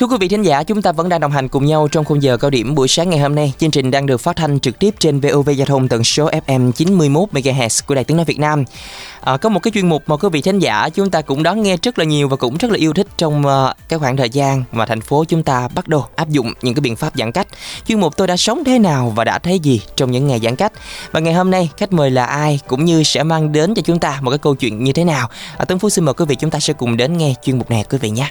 Thưa quý vị thính giả, chúng ta vẫn đang đồng hành cùng nhau trong khung giờ cao điểm buổi sáng ngày hôm nay. Chương trình đang được phát thanh trực tiếp trên VOV Giao thông tần số FM 91 MHz của Đài Tiếng nói Việt Nam. À, có một cái chuyên mục mà quý vị thính giả chúng ta cũng đón nghe rất là nhiều và cũng rất là yêu thích trong uh, cái khoảng thời gian mà thành phố chúng ta bắt đầu áp dụng những cái biện pháp giãn cách. Chuyên mục tôi đã sống thế nào và đã thấy gì trong những ngày giãn cách. Và ngày hôm nay khách mời là ai cũng như sẽ mang đến cho chúng ta một cái câu chuyện như thế nào. À, Tuấn Phú xin mời quý vị chúng ta sẽ cùng đến nghe chuyên mục này quý vị nhé.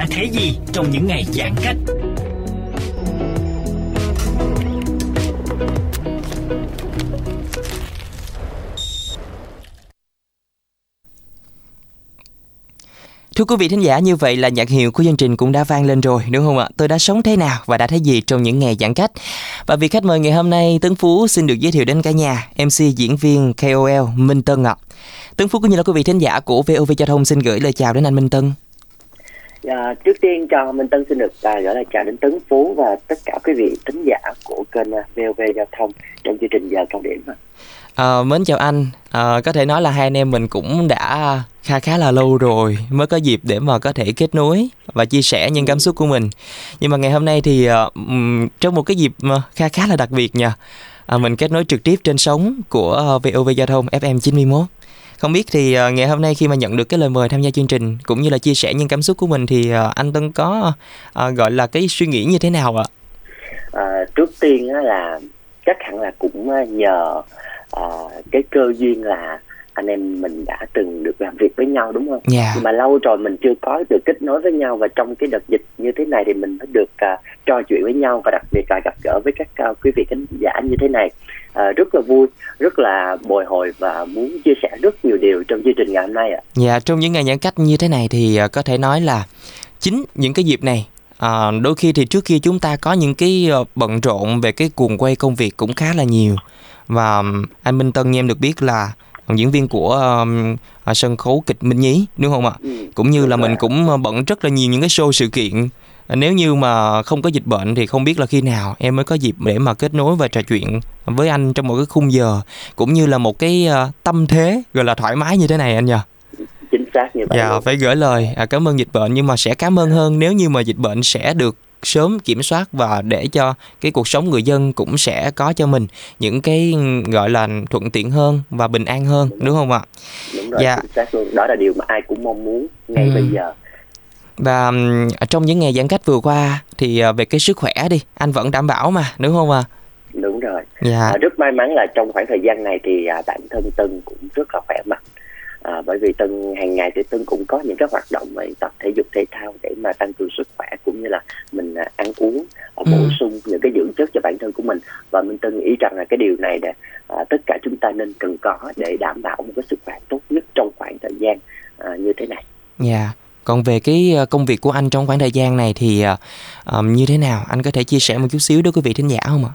Đã thấy gì trong những ngày giãn cách. Thưa quý vị thính giả, như vậy là nhạc hiệu của chương trình cũng đã vang lên rồi, đúng không ạ? Tôi đã sống thế nào và đã thấy gì trong những ngày giãn cách? Và vị khách mời ngày hôm nay, Tấn Phú xin được giới thiệu đến cả nhà, MC diễn viên KOL Minh Tân ạ. Tấn Phú cũng như là quý vị thính giả của VOV Giao thông xin gửi lời chào đến anh Minh Tân. À, trước tiên cho Minh Tân xin được à, gửi lời chào đến Tấn Phú và tất cả quý vị thính giả của kênh à, VOV Giao thông trong chương trình giờ cao điểm. À, mến chào anh, à, có thể nói là hai anh em mình cũng đã khá khá là lâu rồi mới có dịp để mà có thể kết nối và chia sẻ những cảm xúc của mình. Nhưng mà ngày hôm nay thì uh, trong một cái dịp à, khá khá là đặc biệt nha, à, mình kết nối trực tiếp trên sóng của VOV Giao thông FM 91. Không biết thì ờ, ngày hôm nay khi mà nhận được cái lời mời tham gia chương trình cũng như là chia sẻ những cảm xúc của mình thì ờ, anh Tân có ờ, gọi là cái suy nghĩ như thế nào ạ? À, trước tiên là chắc hẳn là cũng nhờ à, cái cơ duyên là anh em mình đã từng được làm việc với nhau đúng không? Yeah. Nhưng mà lâu rồi mình chưa có được kết nối với nhau và trong cái đợt dịch như thế này thì mình mới được uh, trò chuyện với nhau và đặc biệt là gặp gỡ với các uh, quý vị khán giả như thế này. À, rất là vui, rất là bồi hồi và muốn chia sẻ rất nhiều điều trong chương trình ngày hôm nay ạ. Dạ, trong những ngày giãn cách như thế này thì uh, có thể nói là chính những cái dịp này À, đôi khi thì trước kia chúng ta có những cái bận rộn về cái cuồng quay công việc cũng khá là nhiều và anh Minh Tân như em được biết là diễn viên của um, sân khấu kịch Minh Nhí đúng không ạ? Ừ, cũng như là mình cũng bận rất là nhiều những cái show sự kiện. Nếu như mà không có dịch bệnh thì không biết là khi nào em mới có dịp để mà kết nối và trò chuyện với anh trong một cái khung giờ cũng như là một cái uh, tâm thế gọi là thoải mái như thế này anh nhỉ? Chính xác như vậy. Dạ, luôn. phải gửi lời à, cảm ơn dịch bệnh nhưng mà sẽ cảm ơn hơn nếu như mà dịch bệnh sẽ được sớm kiểm soát và để cho cái cuộc sống người dân cũng sẽ có cho mình những cái gọi là thuận tiện hơn và bình an hơn đúng, đúng không ạ? Đúng rồi, dạ. Đó là điều mà ai cũng mong muốn ngay Ừ. bây giờ. Và trong những ngày giãn cách vừa qua thì à, về cái sức khỏe đi, anh vẫn đảm bảo mà, đúng không ạ? Đúng rồi. Dạ. À, rất may mắn là trong khoảng thời gian này thì à, bản thân Tân cũng rất là khỏe mạnh. À, bởi vì Tân hàng ngày thì Tân cũng có những cái hoạt động về tập thể dục thể thao để mà tăng cường sức khỏe cũng như là mình à, ăn uống à, bổ Ừ. sung những cái dưỡng chất cho bản thân của mình và mình Tân nghĩ rằng là cái điều này là à, tất cả chúng ta nên cần có để đảm bảo một cái sức khỏe tốt nhất trong khoảng thời gian à, như thế này. Dạ. Còn về cái à, công việc của anh trong khoảng thời gian này thì à, như thế nào? Anh có thể chia sẻ một chút xíu đối với quý vị thính giả không ạ?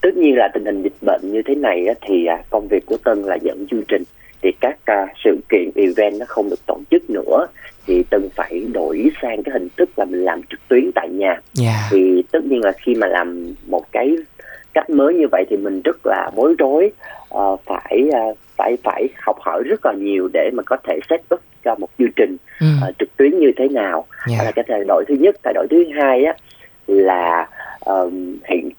tất nhiên là tình hình dịch bệnh như thế này thì công việc của Tân là dẫn chương trình thì các à, sự kiện event nó không được tổ chức nữa thì Tân phải đổi sang cái hình thức là mình làm trực tuyến tại nhà Dạ. thì tất nhiên là khi mà làm một cái cách mới như vậy thì mình rất là bối rối uh, phải uh, phải phải học hỏi rất là nhiều để mà có thể set up cho một chương trình ừ. uh, trực tuyến như thế nào yeah. Dạ. là cái thay đổi thứ nhất thay đổi thứ hai á là uh, hiện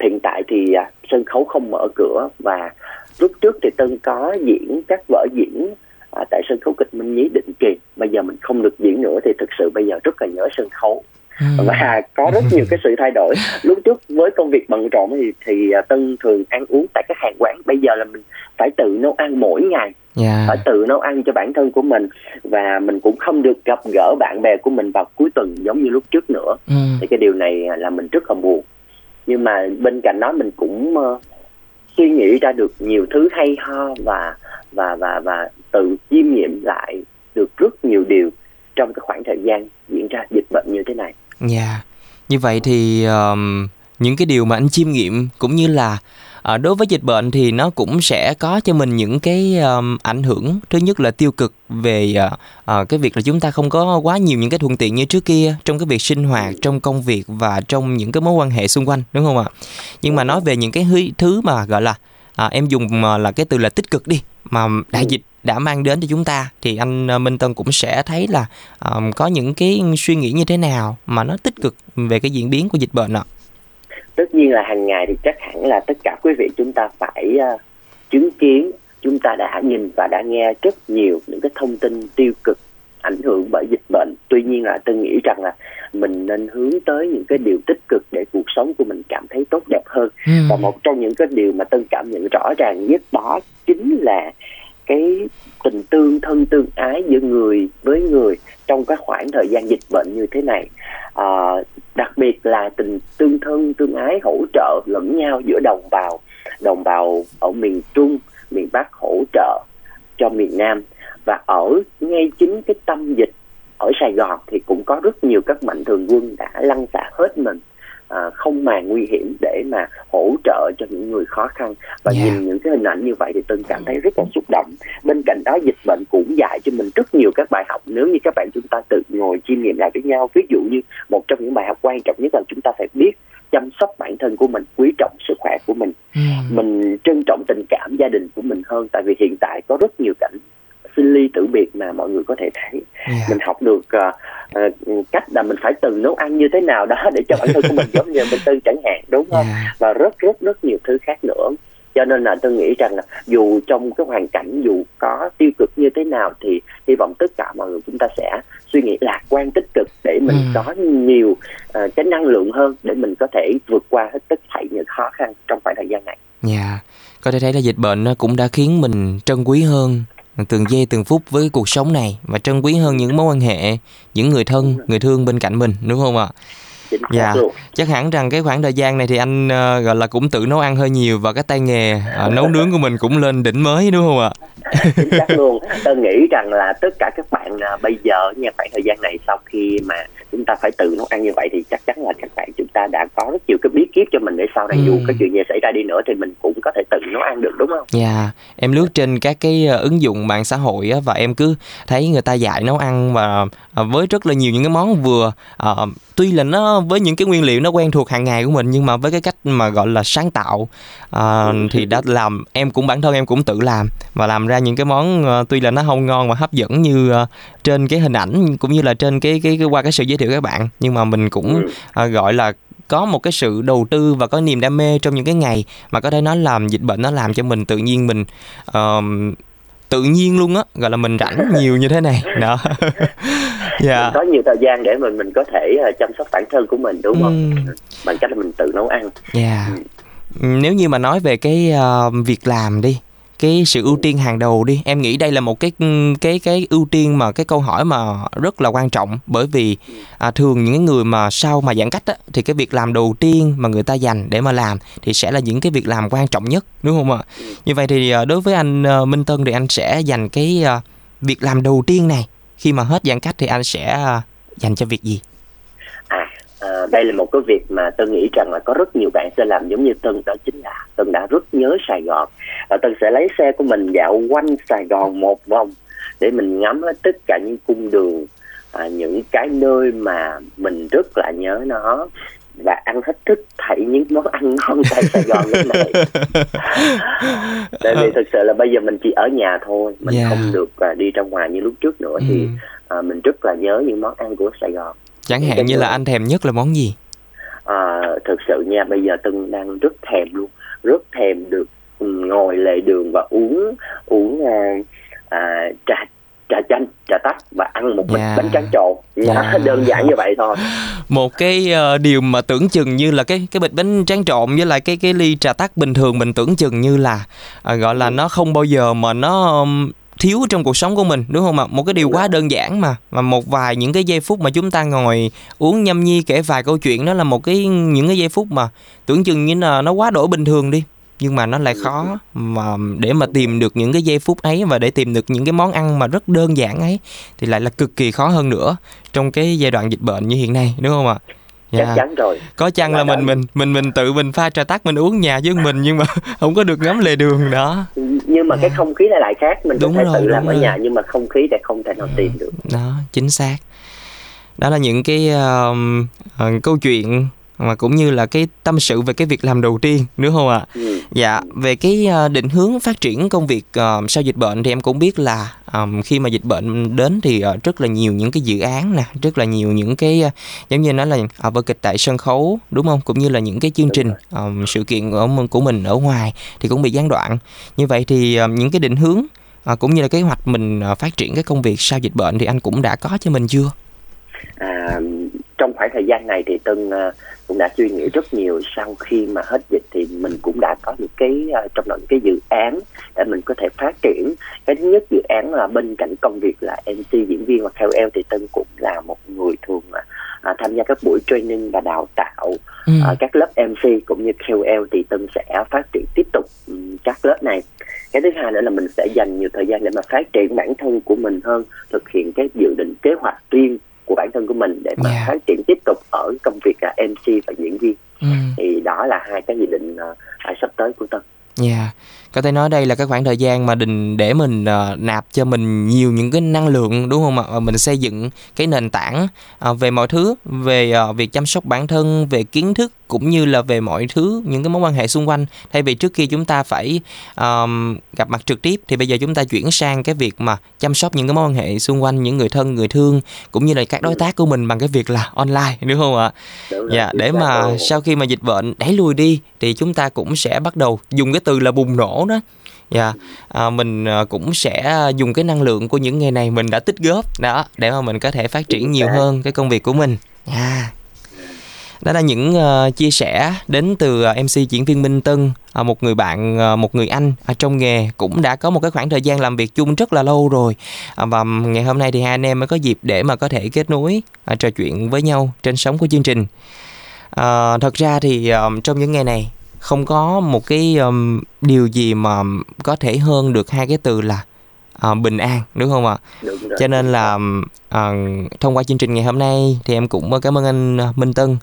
hiện tại thì uh, sân khấu không mở cửa và lúc trước thì tân có diễn các vở diễn à, tại sân khấu kịch minh nhí định kỳ bây giờ mình không được diễn nữa thì thực sự bây giờ rất là nhớ sân khấu ừ. và có rất nhiều cái sự thay đổi lúc trước với công việc bận rộn thì thì à, tân thường ăn uống tại các hàng quán bây giờ là mình phải tự nấu ăn mỗi ngày yeah. Dạ. phải tự nấu ăn cho bản thân của mình và mình cũng không được gặp gỡ bạn bè của mình vào cuối tuần giống như lúc trước nữa ừ. thì cái điều này là mình rất là buồn nhưng mà bên cạnh đó mình cũng uh, suy nghĩ ra được nhiều thứ hay ho và và và và tự chiêm nghiệm lại được rất nhiều điều trong cái khoảng thời gian diễn ra dịch bệnh như thế này. Dạ. Yeah. Như vậy thì um, những cái điều mà anh chiêm nghiệm cũng như là à, đối với dịch bệnh thì nó cũng sẽ có cho mình những cái um, ảnh hưởng. Thứ nhất là tiêu cực về uh, uh, cái việc là chúng ta không có quá nhiều những cái thuận tiện như trước kia trong cái việc sinh hoạt trong công việc và trong những cái mối quan hệ xung quanh đúng không ạ? Nhưng mà nói về những cái thứ mà gọi là à, em dùng là cái từ là tích cực đi mà đại dịch đã mang đến cho chúng ta thì anh à, Minh Tân cũng sẽ thấy là um, có những cái suy nghĩ như thế nào mà nó tích cực về cái diễn biến của dịch bệnh ạ tất nhiên là hàng ngày thì chắc hẳn là tất cả quý vị chúng ta phải uh, chứng kiến. Chúng ta đã nhìn và đã nghe rất nhiều những cái thông tin tiêu cực ảnh hưởng bởi dịch bệnh. Tuy nhiên là tôi nghĩ rằng là mình nên hướng tới những cái điều tích cực để cuộc sống của mình cảm thấy tốt đẹp hơn. Ừ. và một trong những cái điều mà tân cảm nhận rõ ràng nhất đó chính là cái tình tương thân tương ái giữa người với người trong cái khoảng thời gian dịch bệnh như thế này. À, đặc biệt là tình tương thân tương ái hỗ trợ lẫn nhau giữa đồng bào đồng bào ở miền trung miền bắc hỗ trợ cho miền nam. Và ở ngay chính cái tâm dịch ở Sài Gòn thì cũng có rất nhiều các mạnh thường quân đã lăn xả hết mình à, không màng nguy hiểm để mà hỗ trợ cho những người khó khăn. Và yeah. nhìn những cái hình ảnh như vậy thì tôi cảm thấy rất là xúc động. Bên cạnh đó dịch bệnh cũng dạy cho mình rất nhiều các bài học. Nếu như các bạn chúng ta tự ngồi chiêm nghiệm lại với nhau ví dụ như một trong những bài học quan trọng nhất là chúng ta phải biết chăm sóc bản thân của mình quý trọng sức khỏe của mình. Mm. mình trân trọng tình cảm gia đình của mình hơn tại vì hiện tại có rất nhiều cảnh sinh ly tử biệt mà mọi người có thể thấy yeah. mình học được uh, uh, cách là mình phải từng nấu ăn như thế nào đó để cho bản thân của mình giống như mình tư chẳng hạn đúng không yeah. và rất rất rất nhiều thứ khác nữa cho nên là tôi nghĩ rằng là dù trong cái hoàn cảnh dù có tiêu cực như thế nào thì hy vọng tất cả mọi người chúng ta sẽ suy nghĩ lạc quan tích cực để mình ừ. có nhiều uh, cái năng lượng hơn để mình có thể vượt qua hết tất thảy những khó khăn trong khoảng thời gian này. Dạ, yeah. có thể thấy là dịch bệnh nó cũng đã khiến mình trân quý hơn từng giây từng phút với cuộc sống này và trân quý hơn những mối quan hệ những người thân người thương bên cạnh mình đúng không ạ? Dạ. chắc hẳn rằng cái khoảng thời gian này thì anh uh, gọi là cũng tự nấu ăn hơi nhiều và cái tay nghề uh, nấu nướng của mình cũng lên đỉnh mới đúng không ạ? Chính xác luôn. Tôi nghĩ rằng là tất cả các bạn uh, bây giờ nha khoảng thời gian này sau khi mà chúng ta phải tự nấu ăn như vậy thì chắc chắn là các bạn chúng ta đã có rất nhiều cái bí kíp cho mình để sau này ừ. dù có chuyện gì xảy ra đi nữa thì mình cũng có thể tự nấu ăn được đúng không? Dạ, yeah. em lướt trên các cái ờ, ứng dụng mạng xã hội á, và em cứ thấy người ta dạy nấu ăn và ờ, với rất là nhiều những cái món vừa uh, tuy là nó với những cái nguyên liệu nó quen thuộc hàng ngày của mình nhưng mà với cái cách mà gọi là sáng tạo uh, thì đã làm em cũng bản thân em cũng tự làm và làm ra những cái món uh, tuy là nó không ngon và hấp dẫn như trên cái hình ảnh cũng như là trên cái cái, cái qua cái sự giới thiệu các bạn nhưng mà mình cũng uh, gọi là có một cái sự đầu tư và có niềm đam mê trong những cái ngày mà có thể nói làm dịch bệnh nó làm cho mình tự nhiên mình uh, tự nhiên luôn á gọi là mình rảnh nhiều như thế này đó yeah. mình có nhiều thời gian để mình mình có thể uh, chăm sóc bản thân của mình đúng không mm. bằng cách là mình tự nấu ăn yeah. ừ. nếu như mà nói về cái uh, việc làm đi cái sự ưu tiên hàng đầu đi. Em nghĩ đây là một cái cái cái ưu tiên mà cái câu hỏi mà rất là quan trọng. Bởi vì à, thường những người mà sau mà giãn cách á, thì cái việc làm đầu tiên mà người ta dành để mà làm thì sẽ là những cái việc làm quan trọng nhất đúng không ạ? Như vậy thì à, đối với anh à, Minh Tân thì anh sẽ dành cái à, việc làm đầu tiên này. Khi mà hết giãn cách thì anh sẽ dành cho việc gì? Đây là một cái việc mà tôi nghĩ rằng là có rất nhiều bạn sẽ làm giống như tân đó chính là tân đã rất nhớ sài gòn và tân sẽ lấy xe của mình dạo quanh sài gòn một vòng để mình ngắm hết tất cả những cung đường à, những cái nơi mà mình rất là nhớ nó và ăn hết thức thảy những món ăn ngon tại Sài Gòn lúc này tại vì thực sự là bây giờ mình chỉ ở nhà thôi mình Yeah. không được à, đi ra ngoài như lúc trước nữa thì Ừ. à, mình rất là nhớ những món ăn của Sài Gòn chẳng hạn như là anh thèm nhất là món gì? À, thực sự nha bây giờ Tân đang rất thèm luôn. Rất thèm được ừ, ngồi lề đường và uống uống à, à, trà trà chanh trà tắc và ăn một bịch Yeah. bánh tráng trộn. Dạ, Yeah. đơn giản như vậy thôi. Một cái ờ, điều mà tưởng chừng như là cái cái bịch bánh tráng trộn với lại cái cái ly trà tắc bình thường mình tưởng chừng như là ờ, gọi là nó không bao giờ mà nó ừm, thiếu trong cuộc sống của mình đúng không ạ? Một cái điều quá đơn giản mà mà một vài những cái giây phút mà chúng ta ngồi uống nhâm nhi kể vài câu chuyện đó là một cái những cái giây phút mà tưởng chừng như là nó quá đổi bình thường đi nhưng mà nó lại khó mà để mà tìm được những cái giây phút ấy và để tìm được những cái món ăn mà rất đơn giản ấy thì lại là cực kỳ khó hơn nữa trong cái giai đoạn dịch bệnh như hiện nay đúng không ạ? Dạ. chắn rồi Có chăng là Là mình đó. mình mình mình tự mình pha trà tắc mình uống nhà với mình nhưng mà không có được ngắm lề đường đó. nhưng mà cái không khí lại lại khác mình Đúng có thể rồi, tự làm đúng ở rồi. nhà nhưng mà không khí thì không thể nào tìm được Đó, chính xác. Đó là những cái um, ờ, câu chuyện mà cũng như là cái tâm sự về cái việc làm đầu tiên đúng không ạ? ừ. Dạ, về cái ờ, định hướng phát triển công việc ờ, sau dịch bệnh thì em cũng biết là ờm, khi mà dịch bệnh đến thì ờ, rất là nhiều những cái dự án nè, rất là nhiều những cái ờ, giống như nói là uh, vở kịch tại sân khấu đúng không? Cũng như là những cái chương Đúng trình ờm, sự kiện ở của mình ở ngoài thì cũng bị gián đoạn. Như vậy thì ờm, những cái định hướng ờ, cũng như là kế hoạch mình ờ, phát triển cái công việc sau dịch bệnh thì anh cũng đã có cho mình chưa? à, trong khoảng thời gian này thì Tân à, cũng đã suy nghĩ rất nhiều sau khi mà hết dịch thì mình cũng đã có những cái à, trong đó những cái dự án để mình có thể phát triển. Cái thứ nhất dự án là bên cạnh công việc là MC diễn viên và KOL thì Tân cũng là một người thường à, à, tham gia các buổi training và đào tạo. Ừ. à, các lớp MC cũng như KOL thì Tân sẽ phát triển tiếp tục ừm, các lớp này. Cái thứ hai nữa là mình sẽ dành nhiều thời gian để mà phát triển bản thân của mình hơn thực hiện cái dự định kế hoạch riêng bản thân của mình để mà Yeah. phát triển tiếp tục ở công việc là MC và diễn viên Ừ. thì đó là hai cái dự định à, sắp tới của Tân Dạ, có thể nói đây là cái khoảng thời gian mà định để mình ờ, nạp cho mình nhiều những cái năng lượng đúng không ạ? Và mình xây dựng cái nền tảng ờ, về mọi thứ, về ờ, việc chăm sóc bản thân, về kiến thức cũng như là về mọi thứ những cái mối quan hệ xung quanh. Thay vì trước kia chúng ta phải ờm, gặp mặt trực tiếp thì bây giờ chúng ta chuyển sang cái việc mà chăm sóc những cái mối quan hệ xung quanh, những người thân, người thương cũng như là các đối tác của mình bằng cái việc là online đúng không ạ? Dạ, để mà sau khi mà dịch bệnh đẩy lùi đi thì chúng ta cũng sẽ bắt đầu dùng cái từ là bùng nổ đó. Dạ, à, mình à, cũng sẽ dùng cái năng lượng của những ngày này mình đã tích góp đó để mà mình có thể phát triển nhiều xác. hơn cái công việc của mình. Dạ. Đó là những ờ, chia sẻ đến từ ờ, MC diễn viên Minh Tân, ờ, một người bạn, một người anh ở trong nghề cũng đã có một cái khoảng thời gian làm việc chung rất là lâu rồi. À, và ngày hôm nay thì hai anh em mới có dịp để mà có thể kết nối ờ, trò chuyện với nhau trên sóng của chương trình. Ờ, thật ra thì ờ, trong những ngày này không có một cái ờm, điều gì mà có thể hơn được hai cái từ là ờ, bình an đúng không ạ? Rồi. cho nên là ờ, thông qua chương trình ngày hôm nay thì em cũng cảm ơn anh ờ, Minh Tân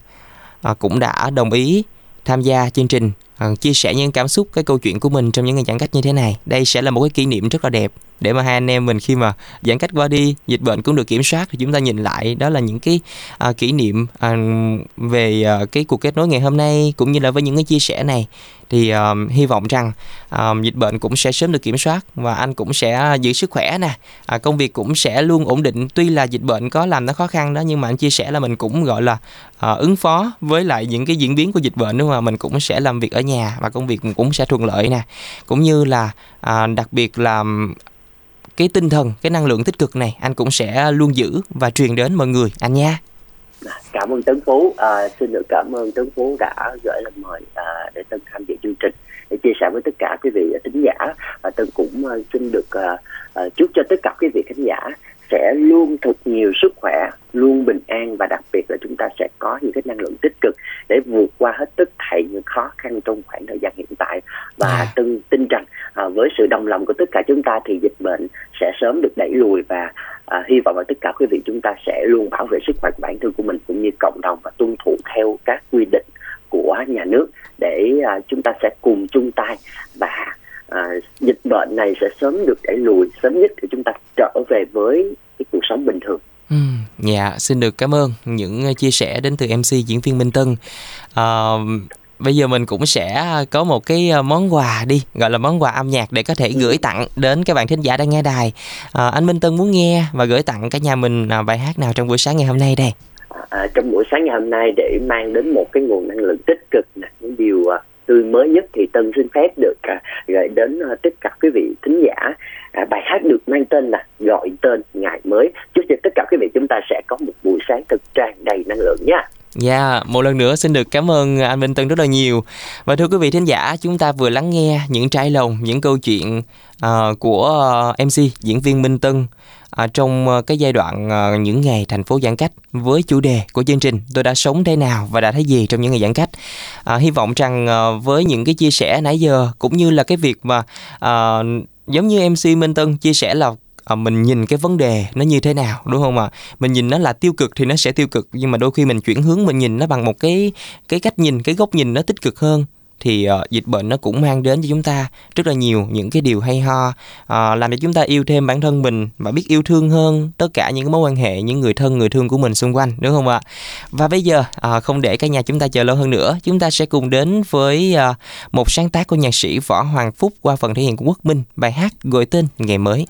ờ, cũng đã đồng ý tham gia chương trình. Ờ, chia sẻ những cảm xúc cái câu chuyện của mình trong những ngày giãn cách như thế này. Đây sẽ là một cái kỷ niệm rất là đẹp để mà hai anh em mình khi mà giãn cách qua đi dịch bệnh cũng được kiểm soát thì chúng ta nhìn lại. Đó là những cái ờ, kỷ niệm ờ, về ờ, cái cuộc kết nối ngày hôm nay cũng như là với những cái chia sẻ này thì um, hy vọng rằng um, dịch bệnh cũng sẽ sớm được kiểm soát và anh cũng sẽ giữ sức khỏe nè. À, công việc cũng sẽ luôn ổn định. Tuy là dịch bệnh có làm nó khó khăn đó nhưng mà anh chia sẻ là mình cũng gọi là uh, ứng phó với lại những cái diễn biến của dịch bệnh đúng không mình cũng sẽ làm việc ở nhà và công việc cũng sẽ thuận lợi nè. Cũng như là uh, đặc biệt là cái tinh thần cái năng lượng tích cực này anh cũng sẽ luôn giữ và truyền đến mọi người. Anh nha cảm ơn Tấn Phú. À, xin được cảm ơn Tấn Phú đã gửi lời mời à, để Tân tham dự chương trình. Để chia sẻ với tất cả quý vị thính giả và Tân cũng à, xin được à, à, chúc cho tất cả quý vị khán giả sẽ luôn thật nhiều sức khỏe luôn bình an và đặc biệt là chúng ta sẽ có những cái năng lượng tích cực để vượt qua hết tất thảy những khó khăn trong khoảng thời gian hiện tại và À. Tân tin rằng à, với sự đồng lòng của tất cả chúng ta thì dịch bệnh sẽ sớm được đẩy lùi và à, hy vọng là tất cả quý vị chúng ta sẽ luôn bảo vệ sức khỏe của bản thân của mình cũng như cộng đồng và tuân thủ theo các quy định của nhà nước để à, chúng ta sẽ cùng chung tay và à, dịch bệnh này sẽ sớm được đẩy lùi sớm nhất để chúng ta trở về với cái cuộc sống bình thường. Ừm, Dạ, xin được cảm ơn những chia sẻ đến từ MC diễn viên Minh Tân. À, bây giờ mình cũng sẽ có một cái món quà đi gọi là món quà âm nhạc để có thể gửi tặng đến các bạn thính giả đang nghe đài. À, anh Minh Tân muốn nghe và gửi tặng cả nhà mình bài hát nào trong buổi sáng ngày hôm nay đây? À, trong buổi sáng ngày hôm nay để mang đến một cái nguồn năng lượng tích cực nè những điều uh, tươi mới nhất thì tân xin phép được uh, gửi đến à, tất cả quý vị thính giả à, bài hát được mang tên là gọi tên ngày mới. Chúc cho tất cả quý vị chúng ta sẽ có một buổi sáng thực tràn đầy năng lượng nha. Dạ, yeah, một lần nữa xin được cảm ơn anh Minh Tân rất là nhiều. Và thưa quý vị thính giả, chúng ta vừa lắng nghe những trái lòng, những câu chuyện uh, của ờ, uh, MC diễn viên Minh Tân à, trong ờ, cái giai đoạn à, những ngày thành phố giãn cách với chủ đề của chương trình tôi đã sống thế nào và đã thấy gì trong những ngày giãn cách? À, hy vọng rằng à, với những cái chia sẻ nãy giờ cũng như là cái việc mà à, giống như MC Minh Tân chia sẻ là à, mình nhìn cái vấn đề nó như thế nào đúng không ạ? Mình nhìn nó là tiêu cực thì nó sẽ tiêu cực nhưng mà đôi khi mình chuyển hướng mình nhìn nó bằng một cái cái cách nhìn cái góc nhìn nó tích cực hơn thì uh, dịch bệnh nó cũng mang đến cho chúng ta rất là nhiều những cái điều hay ho. Uh, làm cho chúng ta yêu thêm bản thân mình và biết yêu thương hơn tất cả những mối quan hệ những người thân người thương của mình xung quanh đúng không ạ? Và bây giờ uh, không để cả nhà chúng ta chờ lâu hơn nữa chúng ta sẽ cùng đến với uh, một sáng tác của nhạc sĩ võ hoàng phúc qua phần thể hiện của quốc minh bài hát gọi tên ngày mới.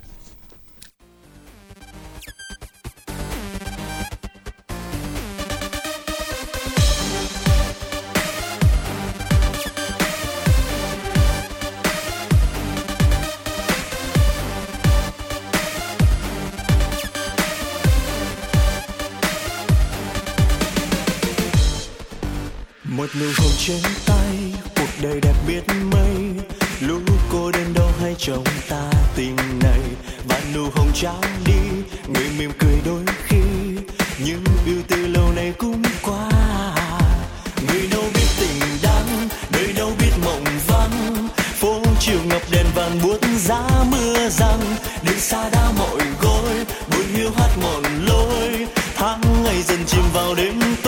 Trên tay, cuộc đời đẹp biết mấy. Lũ cô đến đâu hay chồng ta tình này. Và nụ hồng trao đi, người mỉm cười đôi khi. Nhưng yêu từ lâu nay cũng qua. Người đâu biết tình đắng đời đâu biết mộng vắng phố chiều ngập đèn vàng buốt giá mưa răng. Đường xa đã mỏi gối, buồn hiu hát mòn lối. Tháng ngày dần chìm vào đêm tối.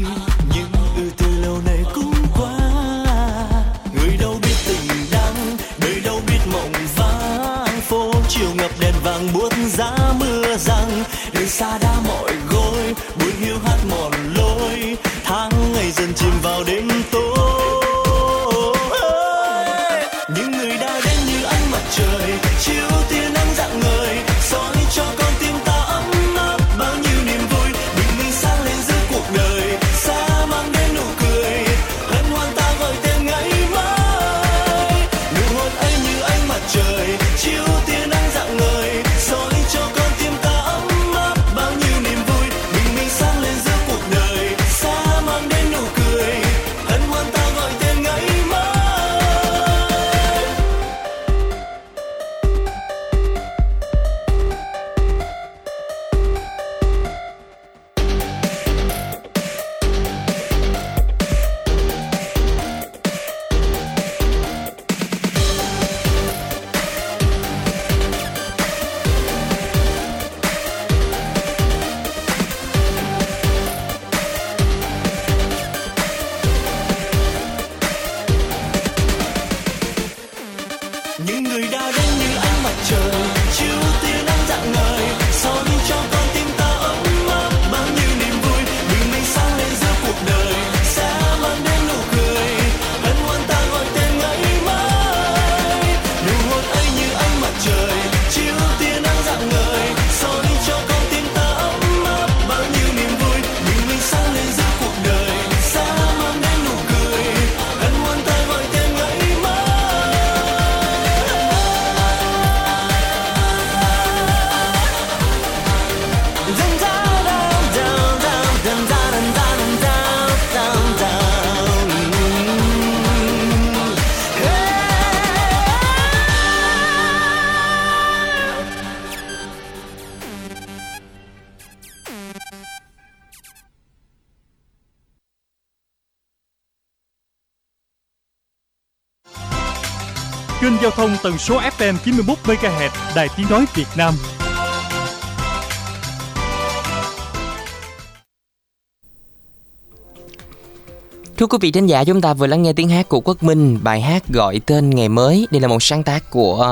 me. future giao thông tần số FM 91 MHz Đài Tiếng nói Việt Nam. Thưa quý vị khán giả, chúng ta vừa lắng nghe tiếng hát của Quốc Minh, bài hát gọi tên ngày mới. Đây là một sáng tác của